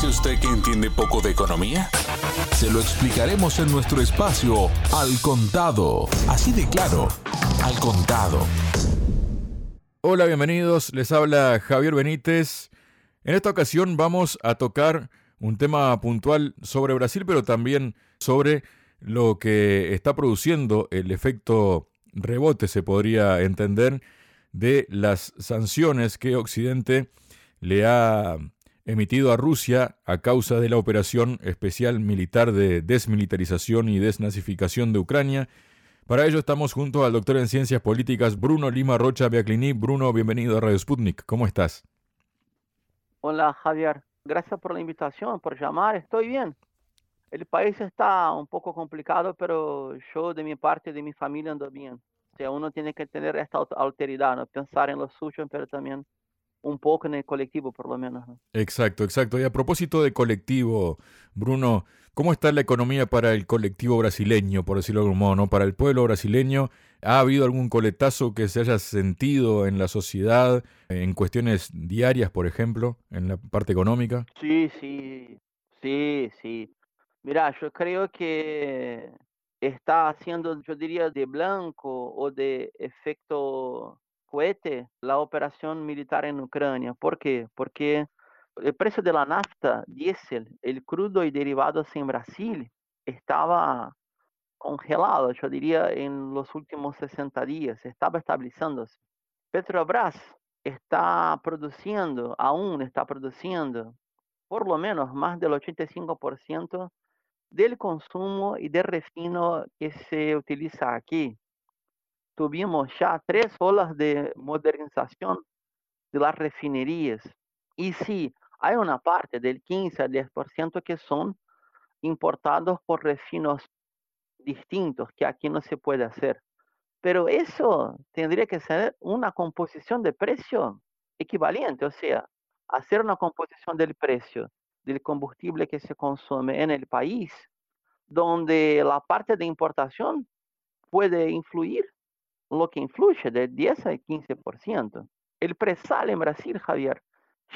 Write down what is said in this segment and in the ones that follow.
dice usted que entiende poco de economía? Se lo explicaremos en nuestro espacio Al Contado. Así de claro, Al Contado. Hola, bienvenidos. Les habla Javier Benítez. En esta ocasión vamos a tocar un tema puntual sobre Brasil, pero también sobre lo que está produciendo el efecto rebote, se podría entender, de las sanciones que Occidente le ha emitido a Rusia a causa de la operación especial militar de desmilitarización y desnazificación de Ucrania. Para ello estamos junto al doctor en Ciencias Políticas Bruno Lima Rocha Beaclini. Bruno, bienvenido a Radio Sputnik. ¿Cómo estás? Hola Javier, gracias por la invitación, por llamar. Estoy bien. El país está un poco complicado, pero yo de mi parte, de mi familia, ando bien. O uno tiene que tener esta alteridad, ¿no? pensar en lo suyo, pero también un poco en el colectivo, por lo menos. Exacto, exacto. Y a propósito de colectivo, Bruno, ¿cómo está la economía para el colectivo brasileño, por decirlo de algún modo, ¿no? Para el pueblo brasileño, ¿ha habido algún coletazo que se haya sentido en la sociedad, en cuestiones diarias, por ejemplo, en la parte económica? Sí, sí, sí, sí. Mira, yo creo que está haciendo, yo diría, de blanco o de efecto cohete la operación militar en Ucrania. ¿Por qué? Porque el precio de la nafta, diésel, el crudo y derivados en Brasil estaba congelado, yo diría, en los últimos 60 días, estaba estabilizándose. Petrobras está produciendo, aún está produciendo, por lo menos más del 85% del consumo y del refino que se utiliza aquí tuvimos ya tres olas de modernización de las refinerías. Y sí, hay una parte del 15 al 10% que son importados por refinos distintos que aquí no se puede hacer. Pero eso tendría que ser una composición de precio equivalente, o sea, hacer una composición del precio del combustible que se consume en el país, donde la parte de importación puede influir lo que influye de 10 a 15%. El presal en Brasil, Javier,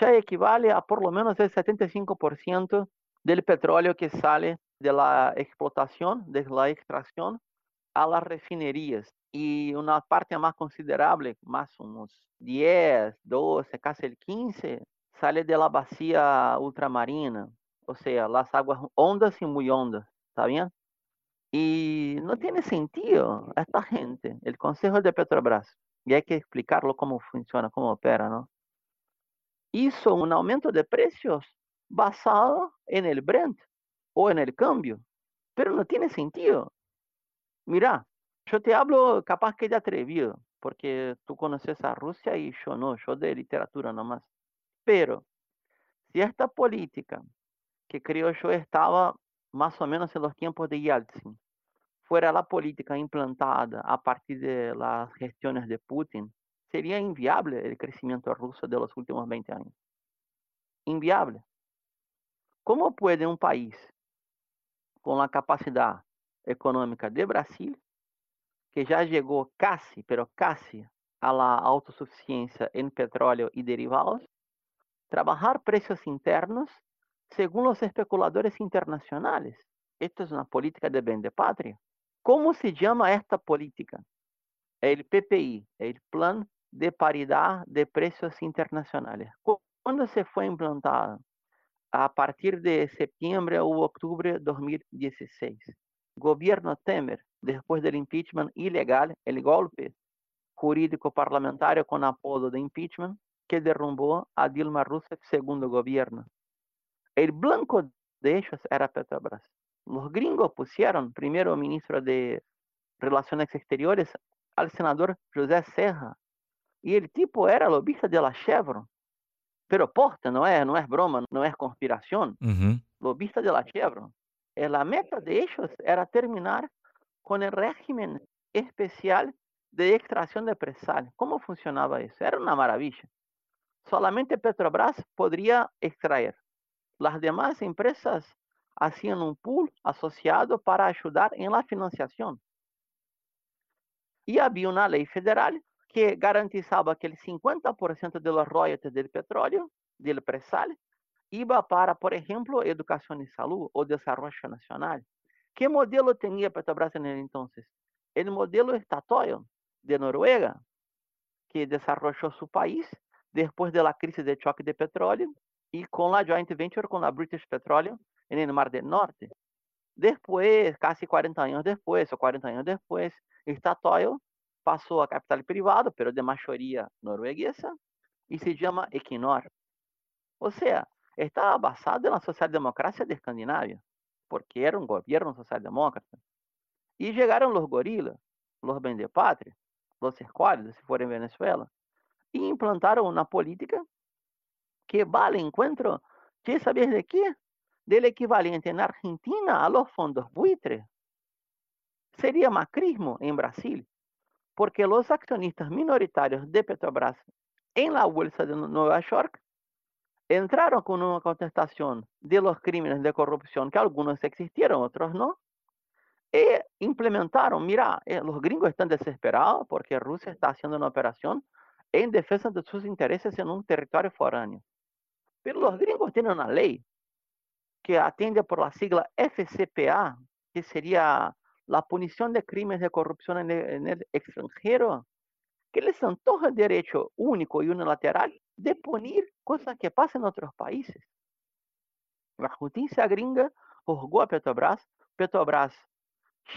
ya equivale a por lo menos el 75% del petróleo que sale de la explotación, de la extracción a las refinerías. Y una parte más considerable, más unos 10, 12, casi el 15, sale de la vacía ultramarina, o sea, las aguas hondas y muy hondas, ¿está bien? Y no tiene sentido esta gente, el Consejo de Petrobras, y hay que explicarlo cómo funciona, cómo opera, ¿no? Hizo un aumento de precios basado en el Brent o en el cambio, pero no tiene sentido. Mira, yo te hablo capaz que de atrevido, porque tú conoces a Rusia y yo no, yo de literatura nomás. Pero si esta política, que creo yo estaba más o menos en los tiempos de Yeltsin, fuera la política implantada a partir de las gestiones de Putin, sería inviable el crecimiento ruso de los últimos 20 años. Inviable. ¿Cómo puede un país con la capacidad económica de Brasil, que ya llegó casi, pero casi a la autosuficiencia en petróleo y derivados, trabajar precios internos según los especuladores internacionales? Esto es una política de bien de patria. Como se chama esta política? É o PPI, é o Plano de Paridade de Preços Internacionais. Quando se foi implantado? A partir de setembro ou outubro de 2016. Governo Temer, depois do impeachment ilegal, o golpe jurídico parlamentar com apodo de impeachment, que derrubou a Dilma Rousseff segundo governo. O blanco de ellos era Petrobras. Los gringos pusieron primero ministro de Relaciones Exteriores al senador José Serra. Y el tipo era lobista de la Chevron. Pero posta, no es, no es broma, no es conspiración. Lobista de la Chevron. Eh, la meta de ellos era terminar con el régimen especial de extracción de presal. ¿Cómo funcionaba eso? Era una maravilla. Solamente Petrobras podría extraer. Las demás empresas hacían un pool asociado para ayudar en la financiación. Y había una ley federal que garantizaba que el 50% de los royalties del petróleo, del presal, iba para, por ejemplo, educación y salud o desarrollo nacional. ¿Qué modelo tenía Petrobras en el entonces? El modelo estatal de Noruega, que desarrolló su país después de la crisis de choque de petróleo y con la joint venture con la British Petroleum en é Mar del Norte. Depois, quase 40 anos depois, ou 40 anos depois, Statoil passou a capital privado, pelo de maioria norueguesa, e se chama Equinor. Ou seja, estava basado na social-democracia de Escandinávia, porque era um governo social-democrata. E chegaram os gorilas, os bem de os esquálidos, se for em Venezuela, e implantaram uma política que vale encontro, que sabia de quê? Del equivalente en Argentina a los fondos buitres. Sería macrismo en Brasil, porque los accionistas minoritarios de Petrobras en la bolsa de Nueva York entraron con una contestación de los crímenes de corrupción, que algunos existieron, otros no, y implementaron, mira, eh, los gringos están desesperados porque Rusia está haciendo una operación en defensa de sus intereses en un territorio foráneo. Pero los gringos tienen una ley que atiende por la sigla FCPA, que sería la punición de crímenes de corrupción en el, extranjero, que les antoja el derecho único y unilateral de punir cosas que pasan en otros países. La justicia gringa juzgó a Petrobras. Petrobras,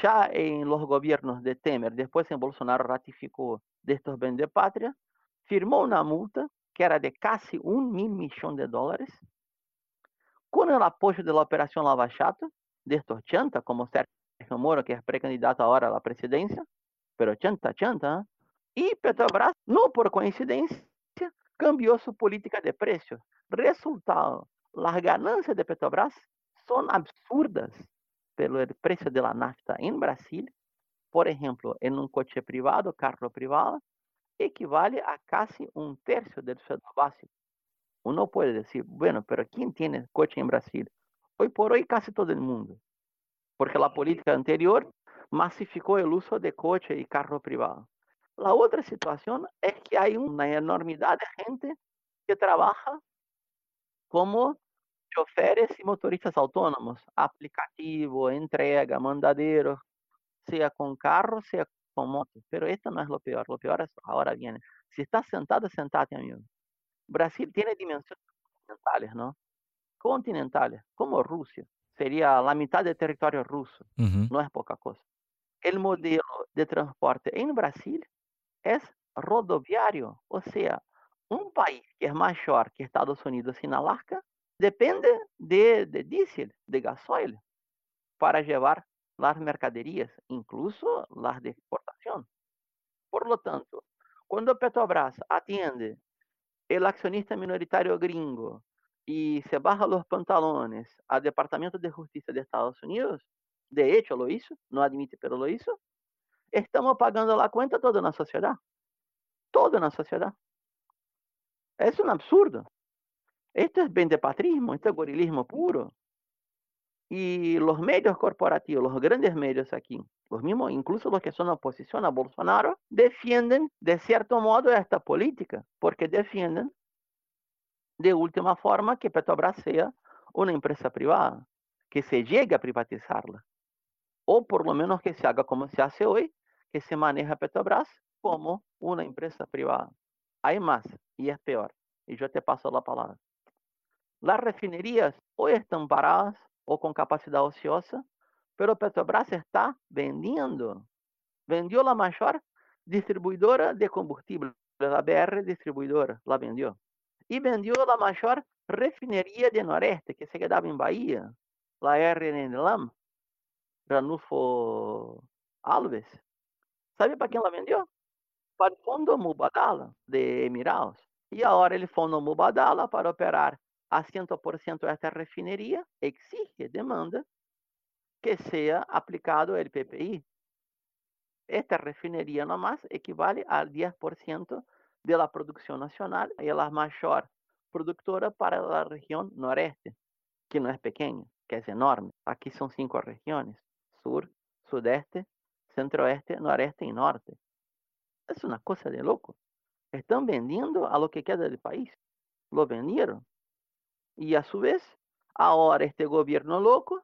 ya en los gobiernos de Temer, después en Bolsonaro ratificó de estos patria, firmó una multa que era de casi un mil millón de dólares, con el apoyo de la operación Lava Jato, de chanta, como Sergio Moro, que es precandidato ahora a la presidencia, pero chanta, chanta, ¿eh? y Petrobras, no por coincidencia, cambió su política de precios. Resultado, las ganancias de Petrobras son absurdas, pero el precio de la nafta en Brasil, por ejemplo, en un coche privado, carro privado, equivale a casi un tercio del sueldo básico. Uno puede decir, bueno, pero ¿quién tiene coche en Brasil? Hoy por hoy casi todo el mundo, porque la política anterior masificó el uso de coche y carro privado. La otra situación es que hay una enormidad de gente que trabaja como choferes y motoristas autónomos, aplicativo, entrega, mandadero, sea con carro, sea con moto. Pero esto no es lo peor, lo peor es ahora viene. Si estás sentado, sentate, amigo. Brasil tiene dimensiones continentales, ¿no? Continentales, como Rusia. Sería la mitad del territorio ruso. No es poca cosa. El modelo de transporte en Brasil es rodoviario, o sea, un país que es mayor que Estados Unidos sin Alaska depende de, de diésel, de gasoil, para llevar las mercaderías, incluso las de exportación. Por lo tanto, cuando Petrobras atiende el accionista minoritario gringo y se baja los pantalones al Departamento de Justicia de Estados Unidos, de hecho lo hizo, no admite, pero lo hizo, estamos pagando la cuenta toda la sociedad. Toda la sociedad. Es un absurdo. Esto es vendepatrismo, esto es gorilismo puro. Y los medios corporativos, los grandes medios aquí, los mismos, incluso los que son oposición a Bolsonaro, defienden de cierto modo esta política, porque defienden de última forma que Petrobras sea una empresa privada, que se llegue a privatizarla o por lo menos que se haga como se hace hoy, que se maneja Petrobras como una empresa privada. Hay más y es peor. Y yo te paso la palabra. Las refinerías hoy están paradas o con capacidad ociosa, pero Petrobras está vendiendo. Vendió la mayor distribuidora de combustible, la BR distribuidora, la vendió. Y vendió la mayor refinería de Noreste, que se quedaba en Bahía, la RNLAM, Ranulfo Alves. Sabe para quem ela vendeu? Para o Fundo Mubadala de Emirados. E agora ele Fundo Mubadala para operar a 100% esta refineria exige, demanda que seja aplicado o PPI. Esta refineria nomás equivale a 10% de la producción nacional y la mayor productora para la región noreste, que no es pequeña, que es enorme. Aquí son cinco regiones sur, sudeste, centro-oeste, noreste y norte. Es una cosa de loco. Están vendiendo a lo que queda del país. Lo vendieron. Y a su vez, ahora este gobierno loco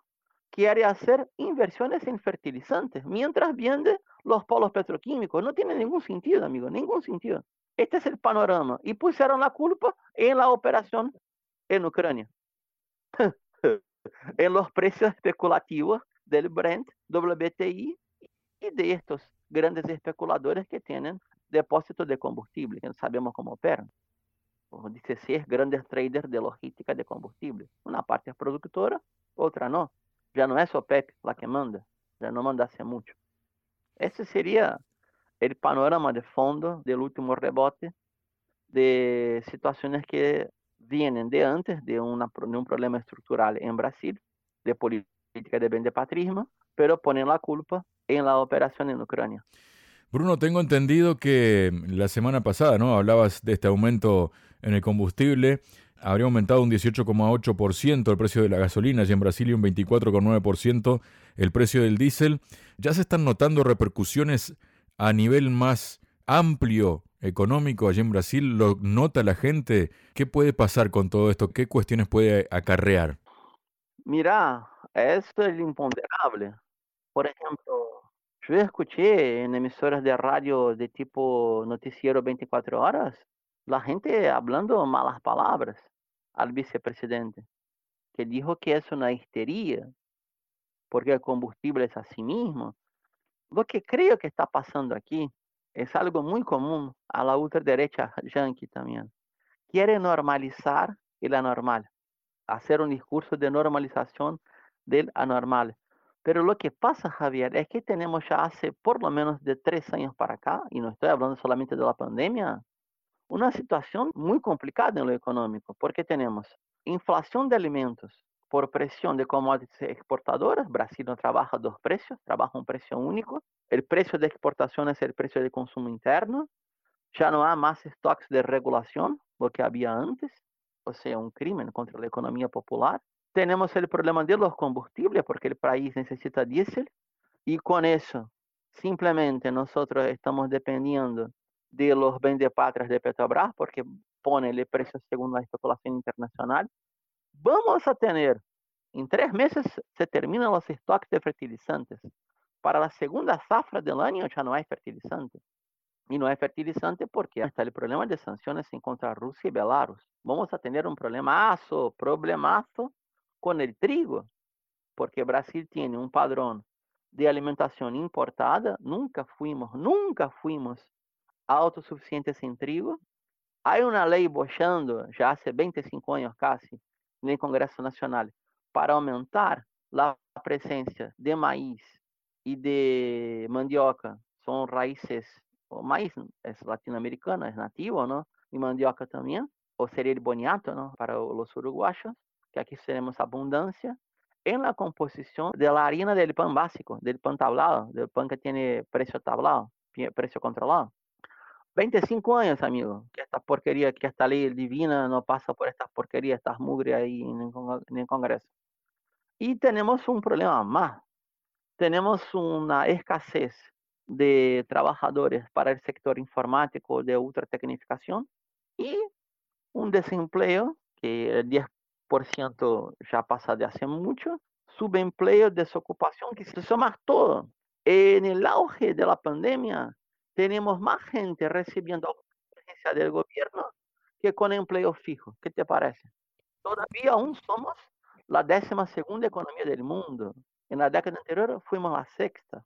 quiere hacer inversiones en fertilizantes mientras vende los polos petroquímicos. No tiene ningún sentido, amigo, ningún sentido. Este es el panorama. Y pusieron la culpa en la operación en Ucrania. en los precios especulativos del Brent, WTI y de estos grandes especuladores que tienen depósitos de combustible, que no sabemos cómo operan. Si es grandes traders de logística de combustible. Una parte es productora, otra no. Ya no es OPEP la que manda, ya no manda mucho. Ese sería el panorama de fondo del último rebote de situaciones que vienen de antes de, una, de un problema estructural en Brasil, de política de bendepatrismo, pero ponen la culpa en la operación en Ucrania. Bruno, tengo entendido que la semana pasada, ¿no? Hablabas de este aumento en el combustible. Habría aumentado un 18,8% el precio de la gasolina y en Brasil un 24,9% el precio del diésel. Ya se están notando repercusiones a nivel más amplio económico allí en Brasil. ¿Lo nota la gente? ¿Qué puede pasar con todo esto? ¿Qué cuestiones puede acarrear? Mira, esto es imponderable. Por ejemplo, yo escuché en emisoras de radio de tipo noticiero 24 horas la gente hablando malas palabras al vicepresidente, que dijo que es una histeria, porque el combustible es así mismo. Lo que creo que está pasando aquí es algo muy común a la ultraderecha yankee también. Quiere normalizar el anormal, hacer un discurso de normalización del anormal. Pero lo que pasa, Javier, es que tenemos ya hace por lo menos de tres años para acá, y no estoy hablando solamente de la pandemia, una situación muy complicada en lo económico, porque tenemos inflación de alimentos por presión de commodities exportadoras. Brasil no trabaja dos precios, trabaja un precio único. El precio de exportación es el precio de consumo interno. Ya no hay más stocks de regulación, lo que había antes, o sea, un crimen contra la economía popular. Tenemos el problema de los combustibles, porque el país necesita diésel, y con eso simplemente nosotros estamos dependiendo de los vendepatrias de Petrobras, porque pone el precio según la especulación internacional. Vamos a tener, en tres meses se terminan los stocks de fertilizantes. Para la segunda zafra del año ya no hay fertilizante. Y no hay fertilizante porque está el problema de sanciones contra Rusia y Belarus. Vamos a tener un problemazo, problemazo con el trigo, porque Brasil tiene un padrón de alimentación importada, nunca fuimos, nunca fuimos autossuficiente sem trigo. há uma lei bochando já há 25 anos casi, no Congresso Nacional, para aumentar a presença de maíz e de mandioca. São raízes, o maíz é latino-americano, é nativo, não? E mandioca também, ou seria de boniato, não? Para os uruguaios, que aqui teremos abundância. En la composição de la harina del pan básico, del pan tablado, del pan que tiene preço tablado, preço controlado. 25 años, amigo, que esta porquería, que esta ley divina no pasa por estas porquerías, estas mugres ahí en el, Congreso. Y tenemos un problema más. Tenemos una escasez de trabajadores para el sector informático de ultra tecnificación y un desempleo que el 10 ya pasa de hace mucho, subempleo, desocupación, que se suma todo. En el auge de la pandemia, tenemos más gente recibiendo asistencia del gobierno que con empleo fijo. ¿Qué te parece? Todavía aún somos la décima segunda economía del mundo. En la década anterior fuimos la sexta.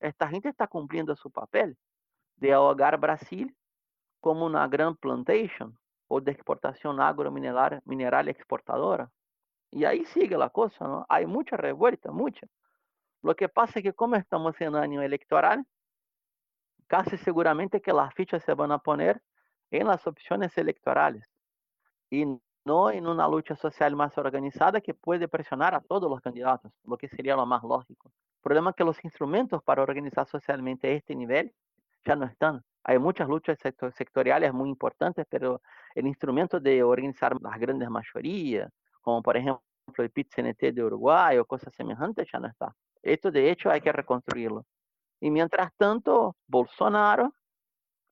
Esta gente está cumpliendo su papel de ahogar Brasil como una gran plantation, o de exportación agromineral mineral exportadora. Y ahí sigue la cosa, ¿no? Hay mucha revuelta, mucha. Lo que pasa es que como estamos en año electoral, casi seguramente que las fichas se van a poner en las opciones electorales y no en una lucha social más organizada que puede presionar a todos los candidatos, lo que sería lo más lógico. El problema es que los instrumentos para organizar socialmente este nivel ya no están. Hay muchas luchas sectoriales muy importantes, pero el instrumento de organizar las grandes mayorías, como por ejemplo el PIT-CNT de Uruguay o cosas semejantes, ya no está. Esto de hecho hay que reconstruirlo. Y mientras tanto, Bolsonaro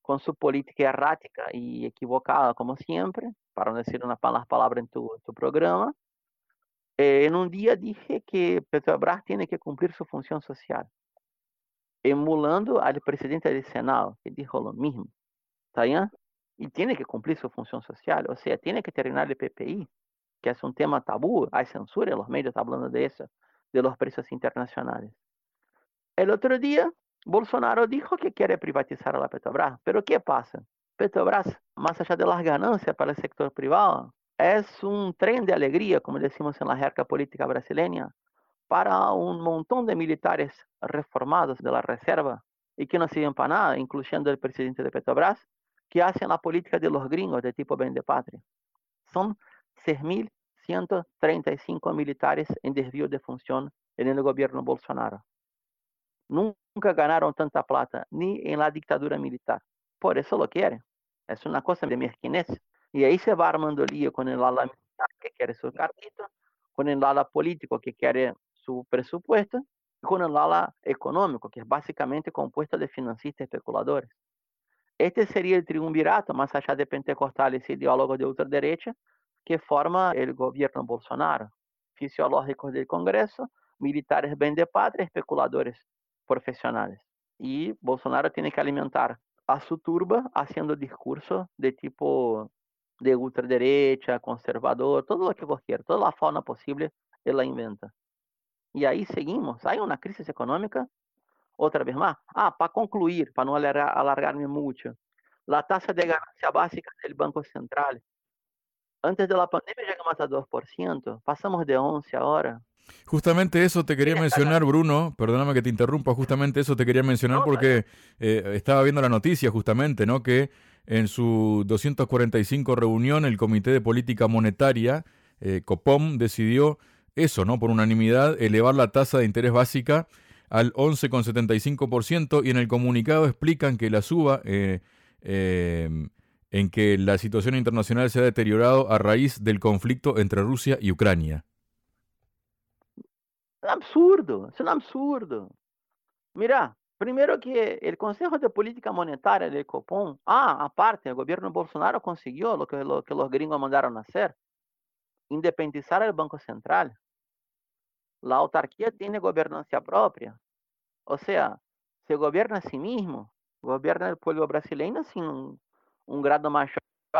con su política errática y equivocada, como siempre, para no decir unas malas palabras en tu, tu programa, eh, en un día dije que Petrobras tiene que cumplir su función social, emulando al presidente del Senado, que dijo lo mismo. ¿Está bien? Y tiene que cumplir su función social, o sea, tiene que terminar el PPI, que es un tema tabú, hay censura en los medios hablando de de los precios internacionales. El otro día, Bolsonaro dijo que quiere privatizar a la Petrobras, pero ¿qué pasa? Petrobras, más allá de las ganancias para el sector privado, es un tren de alegría, como decimos en la jerga política brasileña, para un montón de militares reformados de la reserva y que no sirven para nada, incluyendo el presidente de Petrobras, que hacen la política de los gringos de tipo de patria. Son 6.135 militares en desvío de función en el gobierno Bolsonaro. Nunca ganaron tanta plata, ni en la dictadura militar. Por eso lo quieren. Es una cosa de mezquinez. Y ahí se va armando lío con el ala militar que quiere su cartito, con el ala político que quiere su presupuesto, y con el ala económico, que es básicamente compuesto de financistas especuladores. Este sería el triunvirato, más allá de pentecostales y ideólogos de ultraderecha, que forma el gobierno Bolsonaro. Fisiológicos del Congreso, militares bem de patria, especuladores profesionales. Y Bolsonaro tiene que alimentar a su turba haciendo discurso de tipo de ultraderecha, conservador, todo lo que vos quieras, toda la fauna él la inventa. Y ahí seguimos. Hay una crisis económica, otra vez más. Ah, para concluir, para no alargar, alargarme mucho, la tasa de ganancia básica del Banco Central. Antes de la pandemia llegamos a 2%, pasamos de 11 ahora. Justamente eso te quería mencionar, Bruno. Perdóname que te interrumpa. Justamente eso te quería mencionar porque eh, estaba viendo la noticia justamente, ¿no? Que en su 245 reunión el Comité de Política Monetaria, eh, COPOM, decidió eso, ¿no? Por unanimidad, elevar la tasa de interés básica al 11,75% y en el comunicado explican que la suba eh, en que la situación internacional se ha deteriorado a raíz del conflicto entre Rusia y Ucrania. É um absurdo, isso é um absurdo. Mira, primeiro que o Conselho de Política Monetária do Copom, ah, aparte, o governo Bolsonaro conseguiu o que, lo, que os gringos mandaram nascer, independizar o Banco Central. A autarquia tem governança própria. Ou seja, se governa a si mesmo, governa o povo brasileiro sem um, um grado maior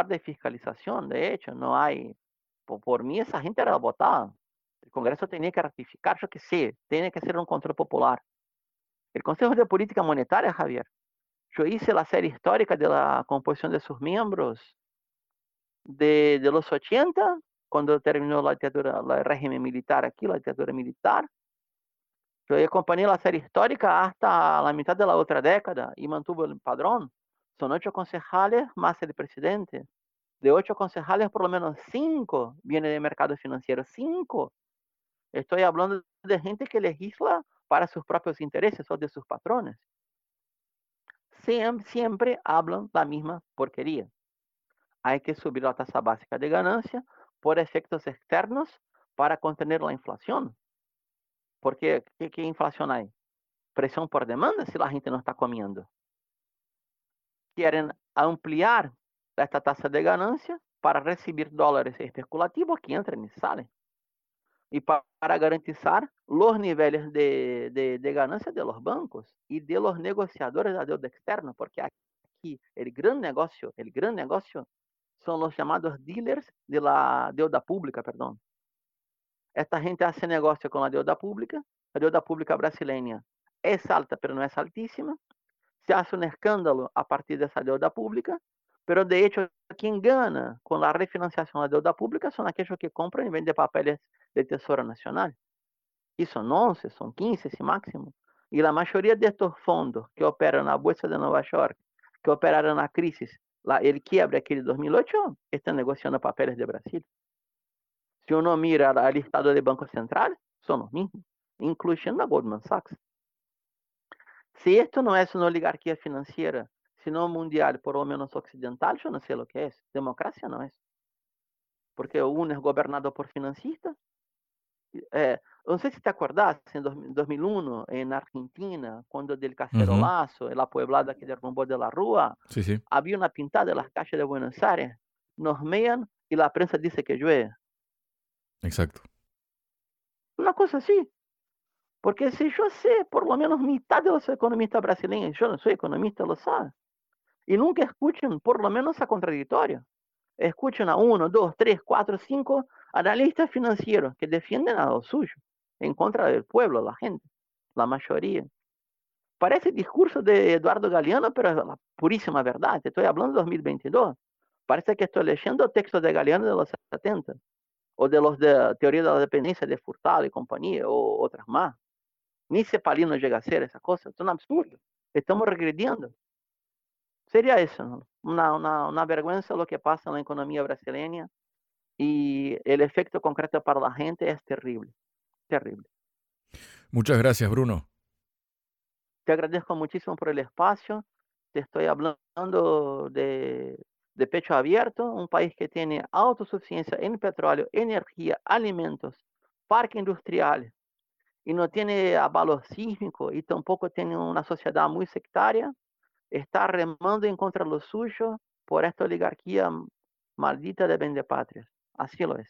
de fiscalização, de hecho, não há. Por mim, essa gente era votada. El Congreso tenía que ratificar, yo que sé, tiene que ser un control popular. El Consejo de Política Monetaria, Javier, yo hice la serie histórica de la de sus miembros de, de los 80, cuando terminó la dictadura, el régimen militar aquí, la dictadura militar. Yo acompañé la serie histórica hasta la mitad de la década y mantuvo el padrón. Son ocho concejales más el presidente. De ocho concejales, por lo menos cinco vienen de mercado financiero. Cinco. Estoy hablando de gente que legisla para sus propios intereses o de sus patrones. Siempre, hablan la misma porquería. Hay que subir la tasa básica de ganancia por efectos externos para contener la inflación. Porque, ¿qué, qué inflación hay? Presión por demanda si la gente no está comiendo. Quieren ampliar esta tasa de ganancia para recibir dólares especulativos que entran y salen y para garantizar los niveles de, de, de, de los bancos y de los negociadores de la deuda externa, porque aquí el gran negocio, el gran negocio son los llamados dealers de la deuda pública, perdón. Esta gente hace negocio con la deuda pública, la deuda pública brasileña es alta, pero no es altísima. Se hace un escándalo a partir de esa deuda pública Pero de hecho, quien gana con la refinanciación de la deuda pública son aquellos que compran y venden papeles de Tesoro Nacional. Y son 11, son 15, si máximo. Y la mayoría de estos que operan en la Bolsa de Nueva York, que operaron en la crisis, la, el quiebre aquel de 2008, están negociando papeles de Brasil. Si uno mira el listado de Banco Central, son los mismos, incluyendo a Goldman Sachs. Si esto no es una oligarquía financiera se não mundial, por lo menos occidental, eu não sei o que é. Democracia não é. Porque uno é governado por financistas, é, no sé si te acordás, en 2001, en Argentina, cuando del cacerolazo, uh la pueblada que derrumbó de la Rúa, sí, sí. había una pintada de las calles de Buenos Aires. Nos mean y la prensa dice que llueve. Exacto. Una cosa así. Porque si yo sé, por lo menos mitad de los economistas brasileños, yo no soy economista, lo saben. Y nunca escuchen por lo menos a contradictorio. Escuchen a uno, dos, tres, cuatro, cinco analistas financieros que defienden a lo suyo en contra del pueblo, la gente, la mayoría. Parece discurso de Eduardo Galeano, pero es la purísima verdad. Estoy hablando de 2022. Parece que estoy leyendo textos de Galeano de los 70 o de los de teoría de la dependencia de Furtado y compañía o otras más. Ni Cepalino llega a ser esa cosa. Es un absurdo. Estamos regrediendo. Sería eso, una vergüenza lo que pasa en la economía brasileña y el efecto concreto para la gente es terrible, terrible. Muchas gracias, Bruno. Te agradezco muchísimo por el espacio. Te estoy hablando de, de pecho abierto, un país que tiene autosuficiencia en petróleo, energía, alimentos, parque industrial y no tiene avalo sísmico y tampoco tiene una sociedad muy sectaria, está remando en contra de lo suyo por esta oligarquía maldita de vendepatrias. Así lo es.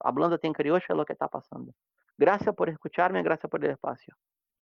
Hablando en criollo es lo que está pasando. Gracias por escucharme, gracias por el espacio.